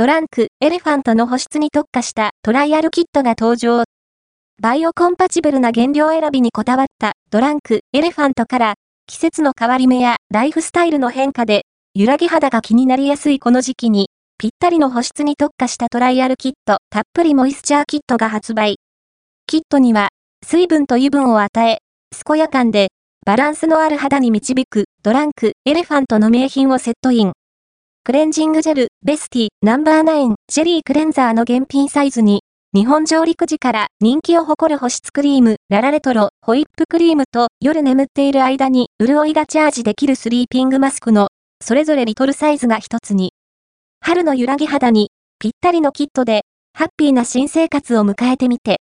ドランク、エレファントの保湿に特化したトライアルキットが登場。バイオコンパチブルな原料選びにこだわったドランク、エレファントから季節の変わり目やライフスタイルの変化で揺らぎ肌が気になりやすいこの時期にぴったりの保湿に特化したトライアルキットたっぷりモイスチャーキットが発売。キットには水分と油分を与え、健やかでバランスのある肌に導くドランク、エレファントの名品をセットイン。クレンジングジェル、ベスティ、ナンバーナイン、ジェリークレンザーの現品サイズに、日本上陸時から人気を誇る保湿クリーム、ララレトロ、ホイップクリームと夜眠っている間に潤いがチャージできるスリーピングマスクの、それぞれリトルサイズが一つに。春の揺らぎ肌に、ぴったりのキットで、ハッピーな新生活を迎えてみて。